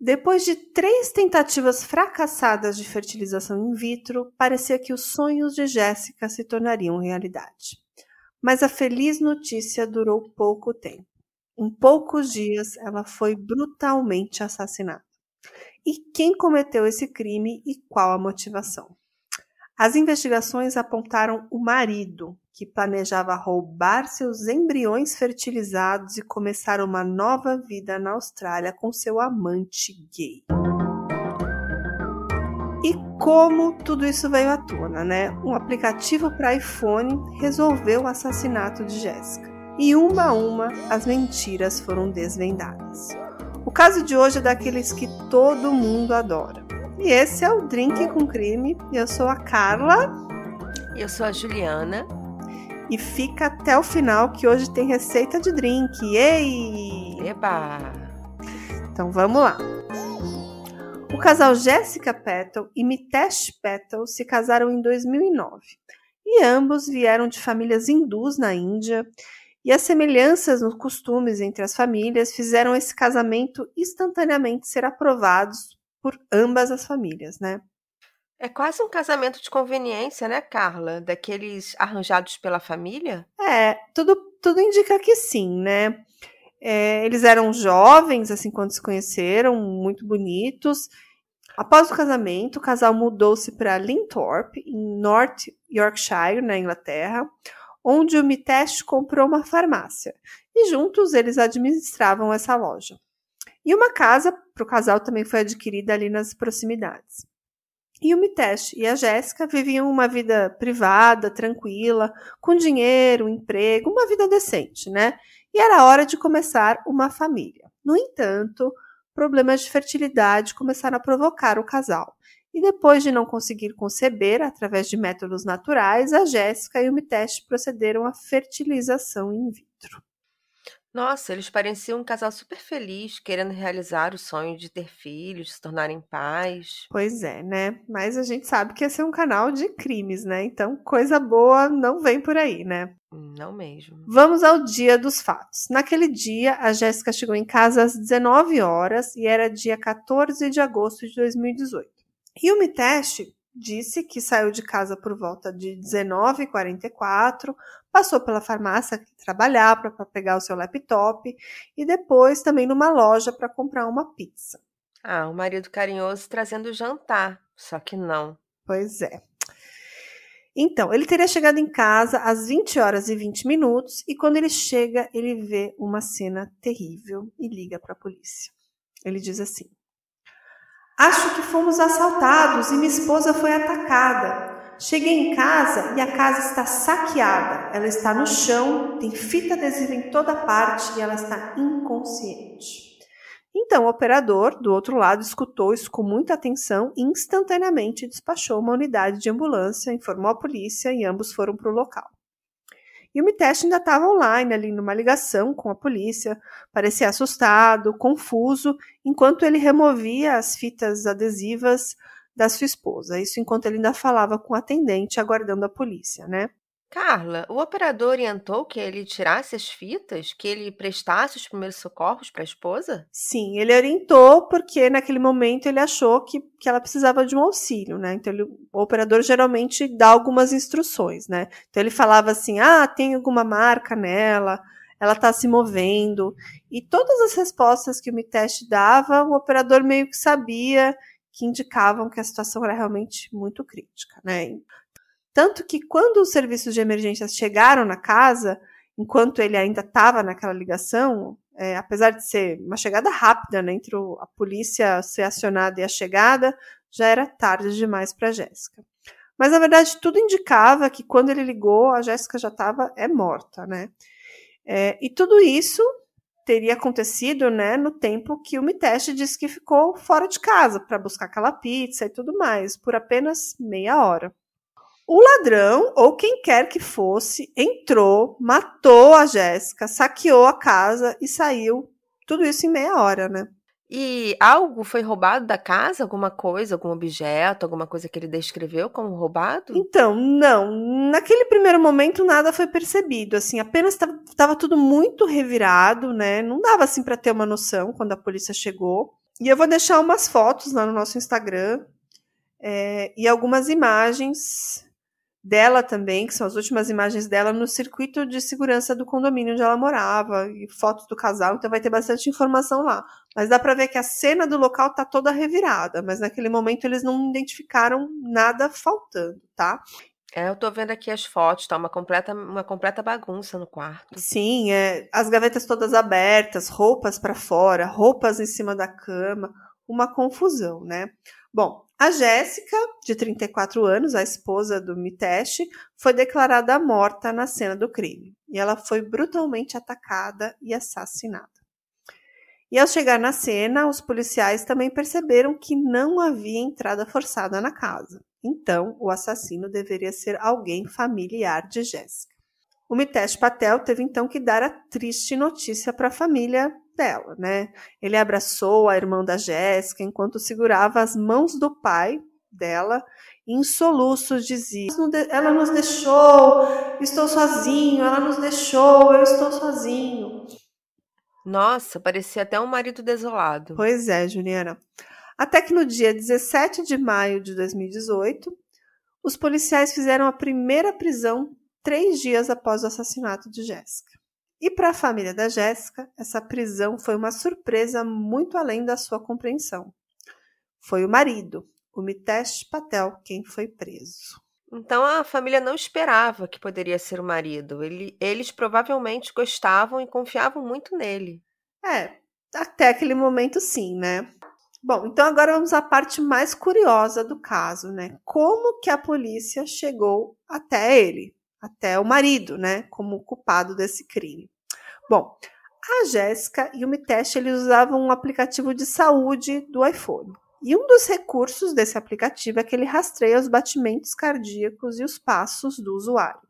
Depois de três tentativas fracassadas de fertilização in vitro, parecia que os sonhos de Jéssica se tornariam realidade. Mas a feliz notícia durou pouco tempo. Em poucos dias, ela foi brutalmente assassinada. E quem cometeu esse crime e qual a motivação? As investigações apontaram o marido, que planejava roubar seus embriões fertilizados e começar uma nova vida na Austrália com seu amante gay. E como tudo isso veio à tona, né? Um aplicativo para iPhone resolveu o assassinato de Jéssica. E uma a uma as mentiras foram desvendadas. O caso de hoje é daqueles que todo mundo adora. E esse é o Drink com Crime. Eu sou a Carla. Eu sou a Juliana. E fica até o final que hoje tem receita de drink. Ei! Eba! Então vamos lá. O casal Jessica Petal e Mitesh Petal se casaram em 2009 e ambos vieram de famílias hindus na Índia. E as semelhanças nos costumes entre as famílias fizeram esse casamento instantaneamente ser aprovados por ambas as famílias, né? É quase um casamento de conveniência, né, Carla? Daqueles arranjados pela família? É, tudo, tudo indica que sim, né? É, eles eram jovens, assim, quando se conheceram, muito bonitos. Após o casamento, o casal mudou-se para Linthorpe, em North Yorkshire, na Inglaterra, onde o Mitesh comprou uma farmácia. E juntos eles administravam essa loja. E uma casa para o casal também foi adquirida ali nas proximidades. E o Mitesh e a Jéssica viviam uma vida privada, tranquila, com dinheiro, emprego, uma vida decente, né? E era hora de começar uma família. No entanto, problemas de fertilidade começaram a provocar o casal. E depois de não conseguir conceber através de métodos naturais, a Jéssica e o Mitesh procederam à fertilização in vitro. Nossa, eles pareciam um casal super feliz, querendo realizar o sonho de ter filhos, se tornarem pais. Pois é, né? Mas a gente sabe que esse é um canal de crimes, né? Então, coisa boa não vem por aí, né? Não mesmo. Vamos ao dia dos fatos. Naquele dia, a Jéssica chegou em casa às 19 horas e era dia 14 de agosto de 2018. E o Mitesh disse que saiu de casa por volta de 19h44, passou pela farmácia que trabalhava para pegar o seu laptop e depois também numa loja para comprar uma pizza. Ah, o marido carinhoso trazendo jantar, só que não. Pois é. Então, ele teria chegado em casa às 20 horas e 20 minutos e quando ele chega, ele vê uma cena terrível e liga para a polícia. Ele diz assim: Acho que fomos assaltados e minha esposa foi atacada. Cheguei em casa e a casa está saqueada. Ela está no chão, tem fita adesiva em toda parte e ela está inconsciente. Então o operador do outro lado escutou isso com muita atenção e instantaneamente despachou uma unidade de ambulância, informou a polícia e ambos foram para o local. E o Mitesh ainda estava online ali numa ligação com a polícia, parecia assustado, confuso, enquanto ele removia as fitas adesivas da sua esposa. Isso enquanto ele ainda falava com o atendente, aguardando a polícia, né? Carla, o operador orientou que ele tirasse as fitas, que ele prestasse os primeiros socorros para a esposa? Sim, ele orientou porque naquele momento ele achou que, que ela precisava de um auxílio, né? Então ele, o operador geralmente dá algumas instruções, né? Então ele falava assim: ah, tem alguma marca nela, ela está se movendo. E todas as respostas que o Mitest dava, o operador meio que sabia que indicavam que a situação era realmente muito crítica, né? Tanto que quando os serviços de emergência chegaram na casa, enquanto ele ainda estava naquela ligação, é, apesar de ser uma chegada rápida, né, entre a polícia ser acionada e a chegada, já era tarde demais para Jéssica. Mas na verdade tudo indicava que quando ele ligou, a Jéssica já estava é morta, né? É, e tudo isso teria acontecido, né, no tempo que o Miteste disse que ficou fora de casa para buscar aquela pizza e tudo mais, por apenas meia hora. O ladrão, ou quem quer que fosse, entrou, matou a Jéssica, saqueou a casa e saiu. Tudo isso em meia hora, né? E algo foi roubado da casa? Alguma coisa, algum objeto, alguma coisa que ele descreveu como roubado? Então, não. Naquele primeiro momento nada foi percebido, assim, apenas estava tudo muito revirado, né? Não dava assim para ter uma noção quando a polícia chegou. E eu vou deixar umas fotos lá no nosso Instagram é, e algumas imagens dela também, que são as últimas imagens dela no circuito de segurança do condomínio onde ela morava, e fotos do casal, então vai ter bastante informação lá. Mas dá para ver que a cena do local tá toda revirada, mas naquele momento eles não identificaram nada faltando, tá? É, eu tô vendo aqui as fotos, tá uma completa, uma completa bagunça no quarto. Sim, é, as gavetas todas abertas, roupas para fora, roupas em cima da cama, uma confusão, né? Bom, a Jéssica, de 34 anos, a esposa do Mitesh, foi declarada morta na cena do crime e ela foi brutalmente atacada e assassinada. E ao chegar na cena, os policiais também perceberam que não havia entrada forçada na casa. Então, o assassino deveria ser alguém familiar de Jéssica. O Mitesh Patel teve então que dar a triste notícia para a família dela, né? Ele abraçou a irmã da Jéssica enquanto segurava as mãos do pai dela em soluços dizia: "Ela nos deixou, estou sozinho, ela nos deixou, eu estou sozinho". Nossa, parecia até um marido desolado. Pois é, Juliana. Até que no dia 17 de maio de 2018, os policiais fizeram a primeira prisão três dias após o assassinato de Jéssica. E para a família da Jéssica, essa prisão foi uma surpresa muito além da sua compreensão. Foi o marido, o Mitesh Patel, quem foi preso. Então a família não esperava que poderia ser o marido. Ele, eles provavelmente gostavam e confiavam muito nele. É, até aquele momento sim, né? Bom, então agora vamos à parte mais curiosa do caso, né? Como que a polícia chegou até ele, até o marido, né, como culpado desse crime? Bom, a Jéssica e o Mitesh eles usavam um aplicativo de saúde do iPhone. E um dos recursos desse aplicativo é que ele rastreia os batimentos cardíacos e os passos do usuário.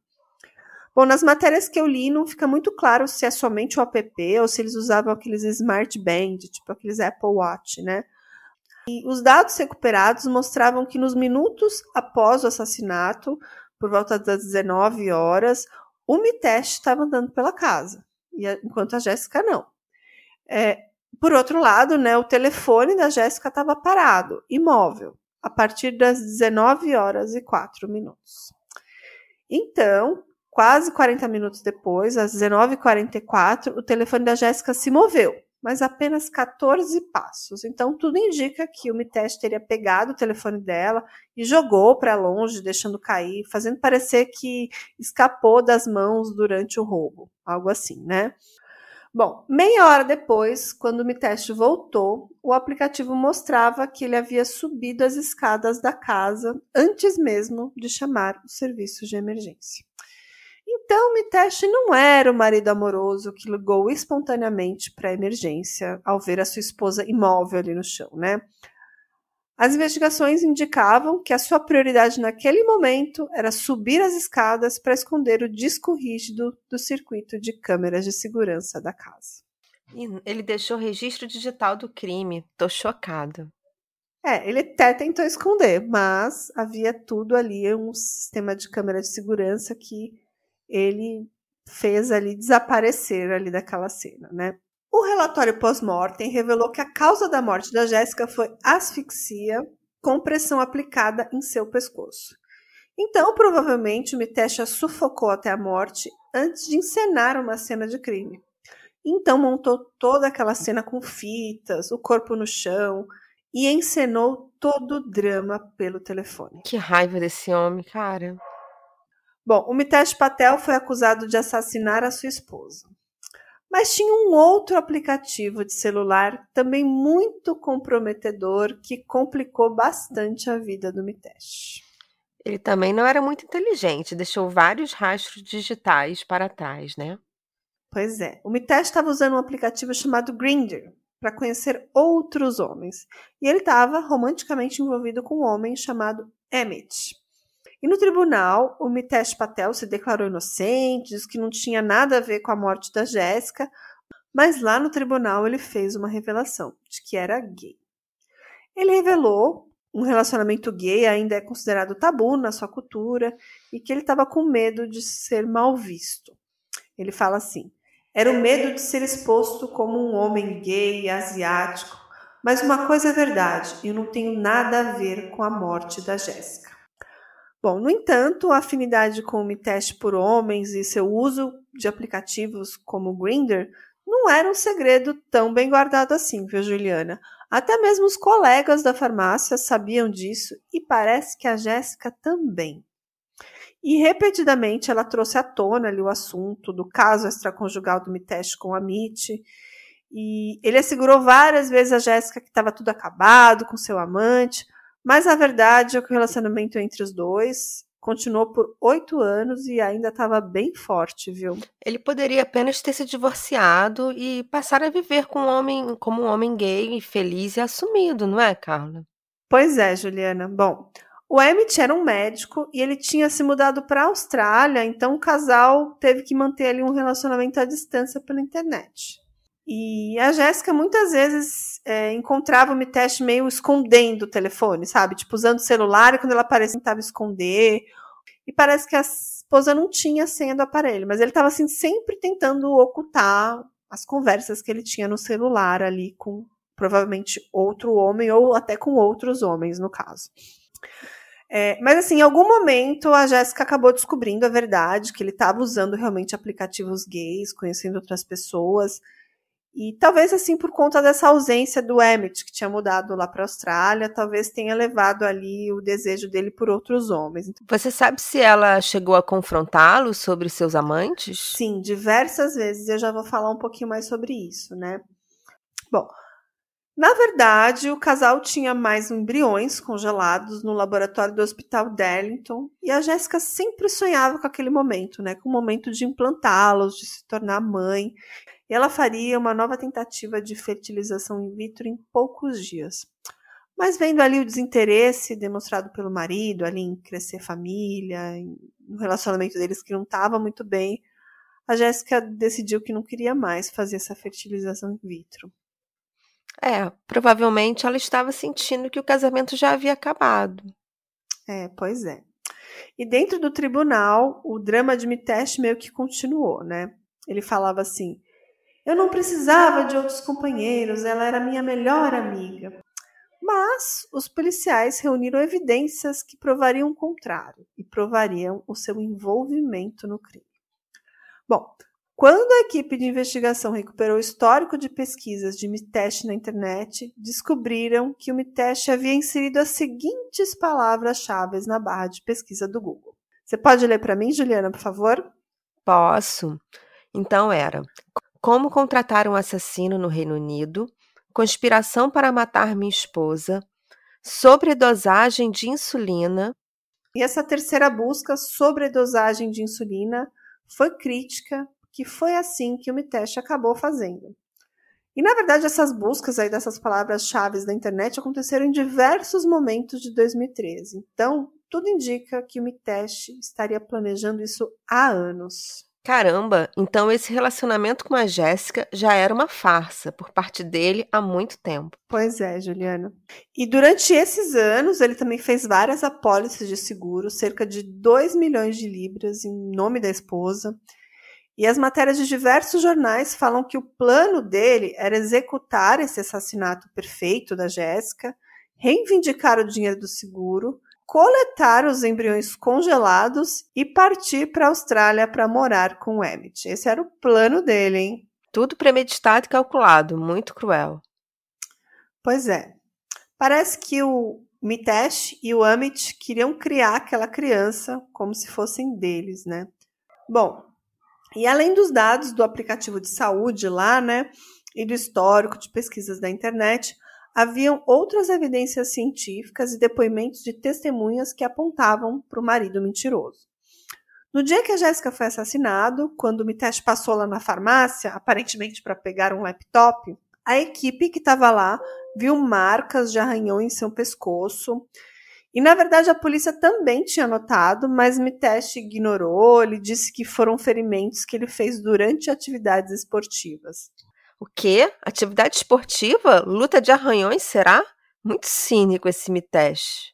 Bom, nas matérias que eu li, não fica muito claro se é somente o app ou se eles usavam aqueles smart band, tipo aqueles Apple Watch, né? E os dados recuperados mostravam que nos minutos após o assassinato, por volta das 19 horas, o Mitesh estava andando pela casa, enquanto a Jéssica não. É, por outro lado, né, o telefone da Jéssica estava parado, imóvel, a partir das 19 horas e 4 minutos. Então, quase 40 minutos depois, às 19h44, o telefone da Jéssica se moveu mas apenas 14 passos. Então, tudo indica que o Mitesh teria pegado o telefone dela e jogou para longe, deixando cair, fazendo parecer que escapou das mãos durante o roubo. Algo assim, né? Bom, meia hora depois, quando o Mitesh voltou, o aplicativo mostrava que ele havia subido as escadas da casa antes mesmo de chamar o serviço de emergência. Então, Mitesh não era o marido amoroso que ligou espontaneamente para a emergência ao ver a sua esposa imóvel ali no chão, né? As investigações indicavam que a sua prioridade naquele momento era subir as escadas para esconder o disco rígido do circuito de câmeras de segurança da casa. Ele deixou o registro digital do crime. Tô chocada. É, ele até tentou esconder, mas havia tudo ali, um sistema de câmera de segurança que ele fez ali desaparecer ali daquela cena, né? O relatório pós-mortem revelou que a causa da morte da Jéssica foi asfixia com pressão aplicada em seu pescoço. Então, provavelmente, o Mitesh a sufocou até a morte antes de encenar uma cena de crime. Então, montou toda aquela cena com fitas, o corpo no chão e encenou todo o drama pelo telefone. Que raiva desse homem, cara. Bom, o Mitesh Patel foi acusado de assassinar a sua esposa. Mas tinha um outro aplicativo de celular também muito comprometedor que complicou bastante a vida do Mitesh. Ele também não era muito inteligente, deixou vários rastros digitais para trás, né? Pois é. O Mitesh estava usando um aplicativo chamado Grindr para conhecer outros homens. E ele estava romanticamente envolvido com um homem chamado Emmett. E no tribunal, o Mitesh Patel se declarou inocente, disse que não tinha nada a ver com a morte da Jéssica, mas lá no tribunal ele fez uma revelação de que era gay. Ele revelou um relacionamento gay ainda é considerado tabu na sua cultura e que ele estava com medo de ser mal visto. Ele fala assim: era o medo de ser exposto como um homem gay asiático, Mas uma coisa é verdade, eu não tenho nada a ver com a morte da Jéssica. Bom, no entanto, a afinidade com o Miteste por homens e seu uso de aplicativos como o Grindr não era um segredo tão bem guardado assim, viu, Juliana? Até mesmo os colegas da farmácia sabiam disso e parece que a Jéssica também. E repetidamente ela trouxe à tona ali o assunto do caso extraconjugal do Mitesh com a Mitch. E ele assegurou várias vezes a Jéssica que estava tudo acabado com seu amante, mas a verdade é que o relacionamento entre os dois continuou por oito anos e ainda estava bem forte, viu? Ele poderia apenas ter se divorciado e passar a viver com um homem, como um homem gay, feliz e assumido, não é, Carla? Pois é, Juliana. Bom, o Emmett era um médico e ele tinha se mudado para a Austrália, então o casal teve que manter ali um relacionamento à distância pela internet. E a Jéssica muitas vezes é, encontrava o Mitesh meio escondendo o telefone, sabe? Tipo, usando o celular e quando ela aparecia tentava esconder. E parece que a esposa não tinha a senha do aparelho, mas ele estava assim, sempre tentando ocultar as conversas que ele tinha no celular ali com provavelmente outro homem ou até com outros homens, no caso. É, mas assim, em algum momento a Jéssica acabou descobrindo a verdade, que ele estava usando realmente aplicativos gays, conhecendo outras pessoas. E talvez assim, por conta dessa ausência do Emmett, que tinha mudado lá para a Austrália, talvez tenha levado ali o desejo dele por outros homens. Então Você sabe se ela chegou a confrontá-lo sobre seus amantes? Sim, diversas vezes. Eu já vou falar um pouquinho mais sobre isso, né? Bom, na verdade, o casal tinha mais embriões congelados no laboratório do Hospital Darlington e a Jéssica sempre sonhava com aquele momento, né? Com o momento de implantá-los, de se tornar mãe ela faria uma nova tentativa de fertilização in vitro em poucos dias. Mas vendo ali o desinteresse demonstrado pelo marido, ali em crescer família, no relacionamento deles que não estava muito bem, a Jéssica decidiu que não queria mais fazer essa fertilização in vitro. É, provavelmente ela estava sentindo que o casamento já havia acabado. É, pois é. E dentro do tribunal, o drama de Mitesh meio que continuou, né? Ele falava assim: eu não precisava de outros companheiros, ela era minha melhor amiga. Mas os policiais reuniram evidências que provariam o contrário e provariam o seu envolvimento no crime. Bom, quando a equipe de investigação recuperou o histórico de pesquisas de Mitesh na internet, descobriram que o Mitesh havia inserido as seguintes palavras-chave na barra de pesquisa do Google. Você pode ler para mim, Juliana, por favor? Posso. Então era como contratar um assassino no Reino Unido, conspiração para matar minha esposa, sobredosagem de insulina. E essa terceira busca, sobredosagem de insulina, foi crítica, que foi assim que o Mitesh acabou fazendo. E na verdade essas buscas aí dessas palavras-chave da internet aconteceram em diversos momentos de 2013. Então, tudo indica que o Mitesh estaria planejando isso há anos. Caramba, então esse relacionamento com a Jéssica já era uma farsa por parte dele há muito tempo. Pois é, Juliana. E durante esses anos, ele também fez várias apólices de seguro, cerca de 2 milhões de libras em nome da esposa. E as matérias de diversos jornais falam que o plano dele era executar esse assassinato perfeito da Jéssica, reivindicar o dinheiro do seguro, coletar os embriões congelados e partir para a Austrália para morar com o Emmett. Esse era o plano dele, hein? Tudo premeditado e calculado, muito cruel. Pois é. Parece que o Mitesh e o Amit queriam criar aquela criança como se fossem deles, né? Bom, e além dos dados do aplicativo de saúde lá, né, e do histórico de pesquisas da internet, haviam outras evidências científicas e depoimentos de testemunhas que apontavam para o marido mentiroso. No dia que a Jéssica foi assassinado, quando o Mitesh passou lá na farmácia, aparentemente para pegar um laptop, a equipe que estava lá viu marcas de arranhão em seu pescoço. E na verdade a polícia também tinha notado, mas Mitesh ignorou. Ele disse que foram ferimentos que ele fez durante atividades esportivas. O quê? Atividade esportiva? Luta de arranhões, será? Muito cínico esse Mitesh.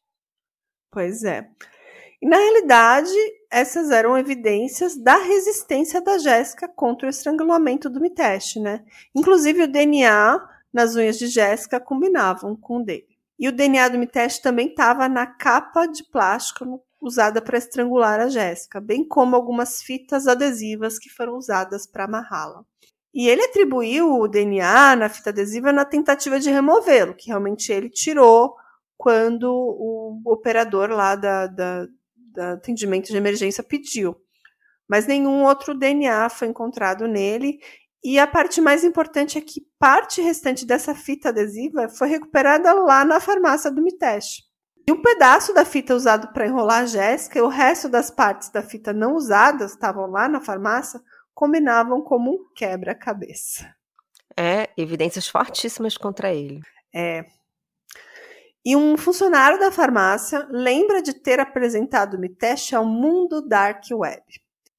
Pois é. E na realidade, essas eram evidências da resistência da Jéssica contra o estrangulamento do Mitesh, né? Inclusive o DNA nas unhas de Jéssica combinavam com o dele. E o DNA do Mitesh também estava na capa de plástico usada para estrangular a Jéssica, bem como algumas fitas adesivas que foram usadas para amarrá-la. E ele atribuiu o DNA na fita adesiva na tentativa de removê-lo, que realmente ele tirou quando o operador lá da, da, da atendimento de emergência pediu. Mas nenhum outro DNA foi encontrado nele. E a parte mais importante é que parte restante dessa fita adesiva foi recuperada lá na farmácia do Mitesh. E um pedaço da fita usado para enrolar a Jéssica e o resto das partes da fita não usadas estavam lá na farmácia combinavam como um quebra-cabeça. É, evidências fortíssimas contra ele. É. E um funcionário da farmácia lembra de ter apresentado Mitesh ao mundo Dark Web.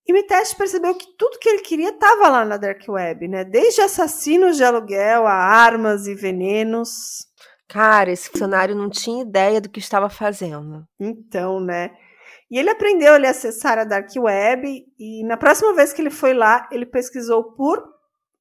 E Mitesh percebeu que tudo que ele queria estava lá na Dark Web, né? Desde assassinos de aluguel a armas e venenos. Cara, esse funcionário não tinha ideia do que estava fazendo. Então, né? E ele aprendeu a acessar a Dark Web e na próxima vez que ele foi lá, ele pesquisou por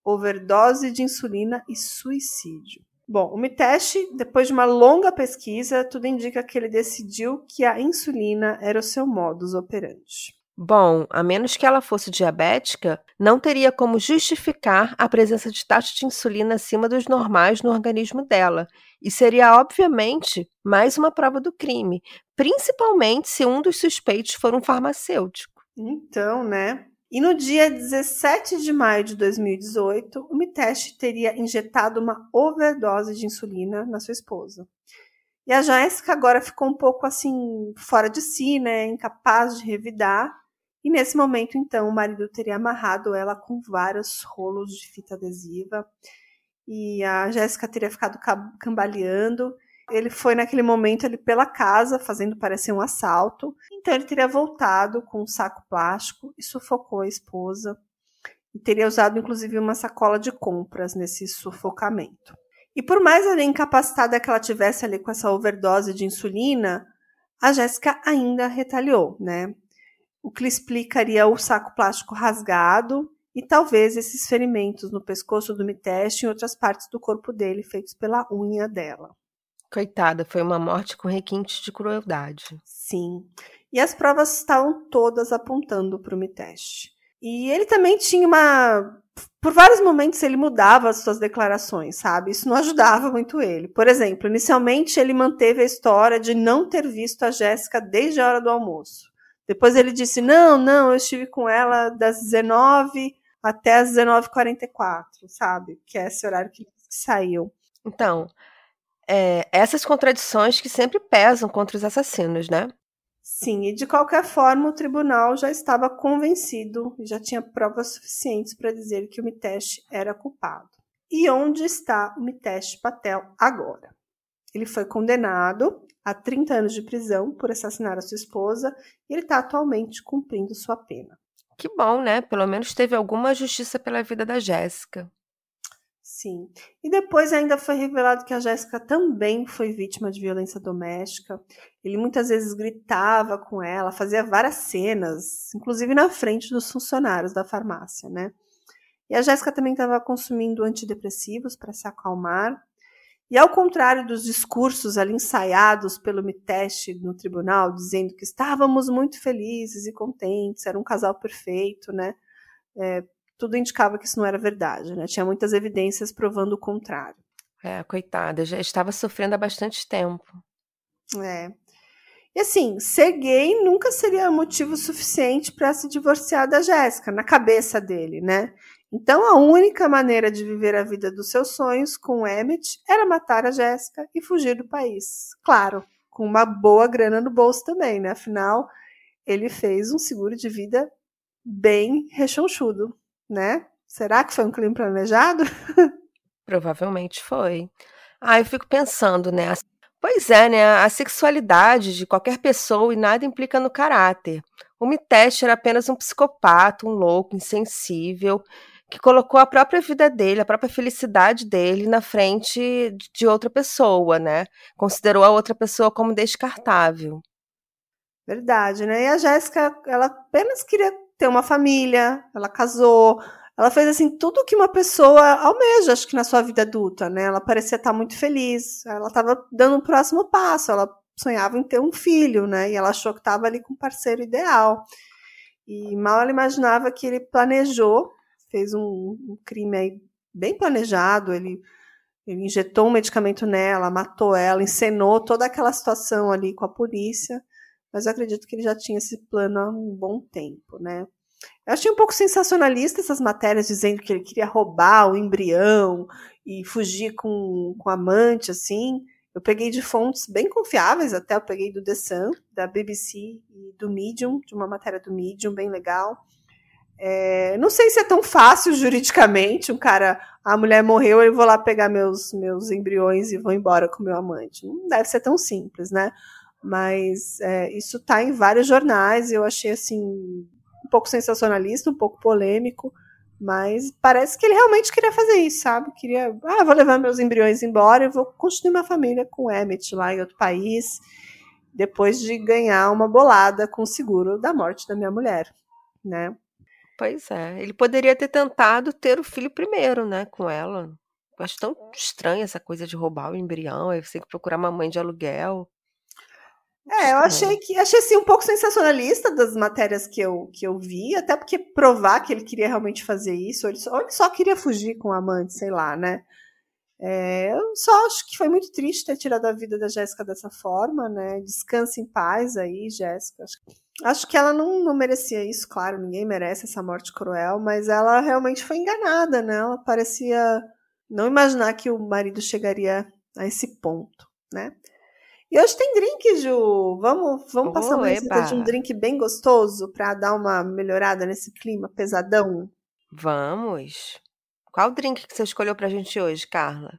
overdose de insulina e suicídio. Bom, o Mitesh, depois de uma longa pesquisa, tudo indica que ele decidiu que a insulina era o seu modus operandi. Bom, a menos que ela fosse diabética, não teria como justificar a presença de taxas de insulina acima dos normais no organismo dela. E seria, obviamente, mais uma prova do crime, principalmente se um dos suspeitos for um farmacêutico. Então, né? E no dia 17 de maio de 2018, o Mitesh teria injetado uma overdose de insulina na sua esposa. E a Jéssica agora ficou um pouco assim, fora de si, né? Incapaz de revidar e nesse momento, então, o marido teria amarrado ela com vários rolos de fita adesiva e a Jéssica teria ficado cambaleando. Ele foi naquele momento ali pela casa, fazendo parecer um assalto. Então ele teria voltado com um saco plástico e sufocou a esposa. E teria usado inclusive uma sacola de compras nesse sufocamento. E por mais ali incapacitada que ela tivesse ali com essa overdose de insulina, a Jéssica ainda retaliou, né? o que explicaria o saco plástico rasgado e talvez esses ferimentos no pescoço do Mitesh e em outras partes do corpo dele feitos pela unha dela. Coitada, foi uma morte com requinte de crueldade. Sim. E as provas estavam todas apontando para o Mitesh. E ele também tinha uma. Por vários momentos ele mudava as suas declarações, sabe? Isso não ajudava muito ele. Por exemplo, inicialmente ele manteve a história de não ter visto a Jéssica desde a hora do almoço. Depois ele disse: Não, não, eu estive com ela das 19 até as 19h44, sabe? Que é esse horário que saiu. Então, é, essas contradições que sempre pesam contra os assassinos, né? Sim, e de qualquer forma o tribunal já estava convencido e já tinha provas suficientes para dizer que o Mitesh era culpado. E onde está o Mitesh Patel agora? Ele foi condenado a 30 anos de prisão por assassinar a sua esposa e ele está atualmente cumprindo sua pena. Que bom, né? Pelo menos teve alguma justiça pela vida da Jéssica. Sim. E depois ainda foi revelado que a Jéssica também foi vítima de violência doméstica. Ele muitas vezes gritava com ela, fazia várias cenas, inclusive na frente dos funcionários da farmácia, né? E a Jéssica também estava consumindo antidepressivos para se acalmar. E ao contrário dos discursos ali ensaiados pelo Miteste no tribunal, dizendo que estávamos muito felizes e contentes, era um casal perfeito, né? É, tudo indicava que isso não era verdade, né? Tinha muitas evidências provando o contrário. É, coitada, já estava sofrendo há bastante tempo. É. E assim, ser gay nunca seria motivo suficiente para se divorciar da Jéssica, na cabeça dele, né? Então, a única maneira de viver a vida dos seus sonhos com Emmett era matar a Jéssica e fugir do país. Claro, com uma boa grana no bolso também, né? Afinal, ele fez um seguro de vida bem rechonchudo, né? Será que foi um crime planejado? Provavelmente foi. Ah, eu fico pensando, né? Pois é, né? A sexualidade de qualquer pessoa e nada implica no caráter. O Mitesh era apenas um psicopata, um louco, insensível que colocou a própria vida dele, a própria felicidade dele na frente de outra pessoa, né? Considerou a outra pessoa como descartável. Verdade, né? E a Jéssica, ela apenas queria ter uma família, ela casou, ela fez assim tudo que uma pessoa almeja, acho que na sua vida adulta, né? Ela parecia estar muito feliz, ela estava dando um próximo passo, ela sonhava em ter um filho, né? E ela achou que estava ali com um parceiro ideal. E mal ela imaginava que ele planejou, fez um, um crime aí bem planejado, ele, ele injetou um medicamento nela, matou ela, encenou toda aquela situação ali com a polícia, mas eu acredito que ele já tinha esse plano há um bom tempo, né? Eu achei um pouco sensacionalista essas matérias dizendo que ele queria roubar o embrião e fugir com, com amante, assim. Eu peguei de fontes bem confiáveis, até eu peguei do The Sun, da BBC e do Medium, de uma matéria do Medium bem legal. É, não sei se é tão fácil juridicamente, um cara, a mulher morreu, eu vou lá pegar meus, meus embriões e vou embora com meu amante. Não deve ser tão simples, né? Mas é, isso tá em vários jornais, eu achei assim um pouco sensacionalista, um pouco polêmico, mas parece que ele realmente queria fazer isso, sabe? Queria, ah, vou levar meus embriões embora e vou construir uma família com o Emmett lá em outro país, depois de ganhar uma bolada com o seguro da morte da minha mulher, né? Pois é, ele poderia ter tentado ter o filho primeiro, né, com ela. Eu acho tão estranha essa coisa de roubar o embrião, aí você tem que procurar uma mãe de aluguel. É, eu achei que achei assim um pouco sensacionalista das matérias que eu, que eu vi, até porque provar que ele queria realmente fazer isso, ou ele só, ou ele só queria fugir com o amante, sei lá, né? É, eu só acho que foi muito triste ter tirado a vida da Jéssica dessa forma, né? Descanse em paz aí, Jéssica. Acho, acho que ela não, não merecia isso, claro, ninguém merece essa morte cruel, mas ela realmente foi enganada, né? Ela parecia não imaginar que o marido chegaria a esse ponto, né? E hoje tem drink, Ju. Vamos, vamos oh, passar uma receita de um drink bem gostoso para dar uma melhorada nesse clima pesadão? Vamos. Qual drink que você escolheu pra gente hoje, Carla?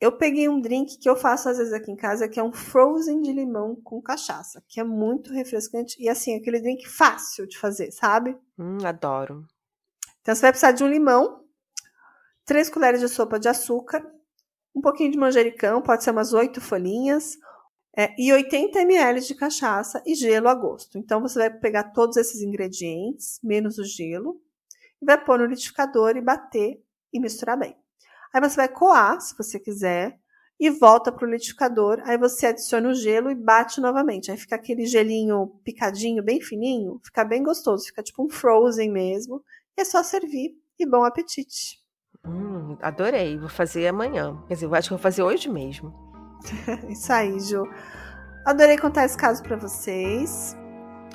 Eu peguei um drink que eu faço às vezes aqui em casa, que é um frozen de limão com cachaça, que é muito refrescante e assim, aquele drink fácil de fazer, sabe? Hum, adoro. Então você vai precisar de um limão, três colheres de sopa de açúcar, um pouquinho de manjericão, pode ser umas oito folhinhas, é, e 80 ml de cachaça e gelo a gosto. Então você vai pegar todos esses ingredientes, menos o gelo, e vai pôr no liquidificador e bater e misturar bem. Aí você vai coar, se você quiser, e volta para o liquidificador. Aí você adiciona o gelo e bate novamente. Aí fica aquele gelinho picadinho, bem fininho, fica bem gostoso, fica tipo um frozen mesmo. E é só servir e bom apetite. Hum, adorei, vou fazer amanhã. Quer dizer, eu acho que vou fazer hoje mesmo. Isso aí, Ju. Adorei contar esse caso para vocês.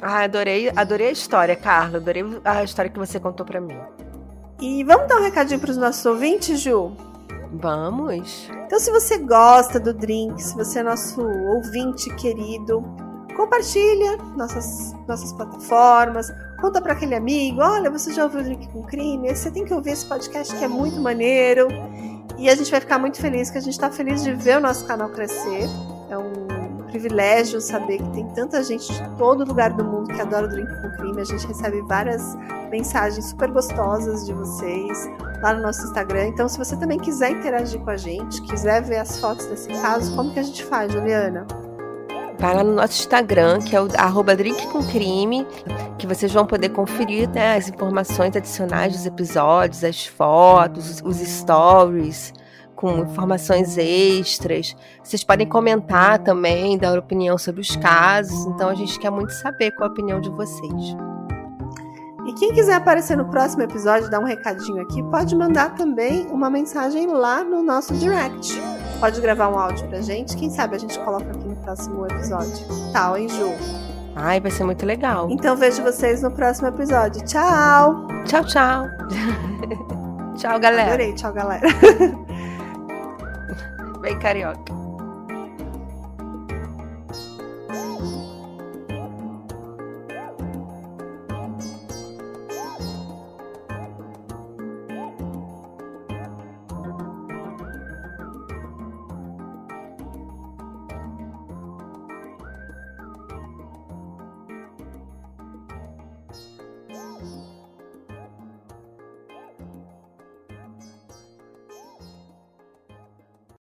Ah, adorei, adorei a história, Carla. Adorei a história que você contou para mim. E vamos dar um recadinho para os nossos ouvintes, Ju? Vamos. Então, se você gosta do drink, se você é nosso ouvinte querido, compartilha nossas, nossas plataformas, conta para aquele amigo, olha, você já ouviu o Drink com Crime? Você tem que ouvir esse podcast que é muito maneiro. E a gente vai ficar muito feliz, que a gente está feliz de ver o nosso canal crescer. É um privilégio saber que tem tanta gente de todo lugar do mundo que adora o Drink com Crime. A gente recebe várias mensagens super gostosas de vocês lá no nosso Instagram. Então, se você também quiser interagir com a gente, quiser ver as fotos desse caso, como que a gente faz, Juliana? Vai lá no nosso Instagram, que é o arroba que vocês vão poder conferir né, as informações adicionais dos episódios, as fotos, os stories, com informações extras. Vocês podem comentar também, dar opinião sobre os casos. Então a gente quer muito saber qual a opinião de vocês. E quem quiser aparecer no próximo episódio, dar um recadinho aqui, pode mandar também uma mensagem lá no nosso direct pode gravar um áudio pra gente. Quem sabe a gente coloca aqui no próximo episódio. Tal, hein, Ju? Ai, vai ser muito legal. Então vejo vocês no próximo episódio. Tchau! Tchau, tchau. tchau, galera. Adorei, tchau, galera. Bem carioca.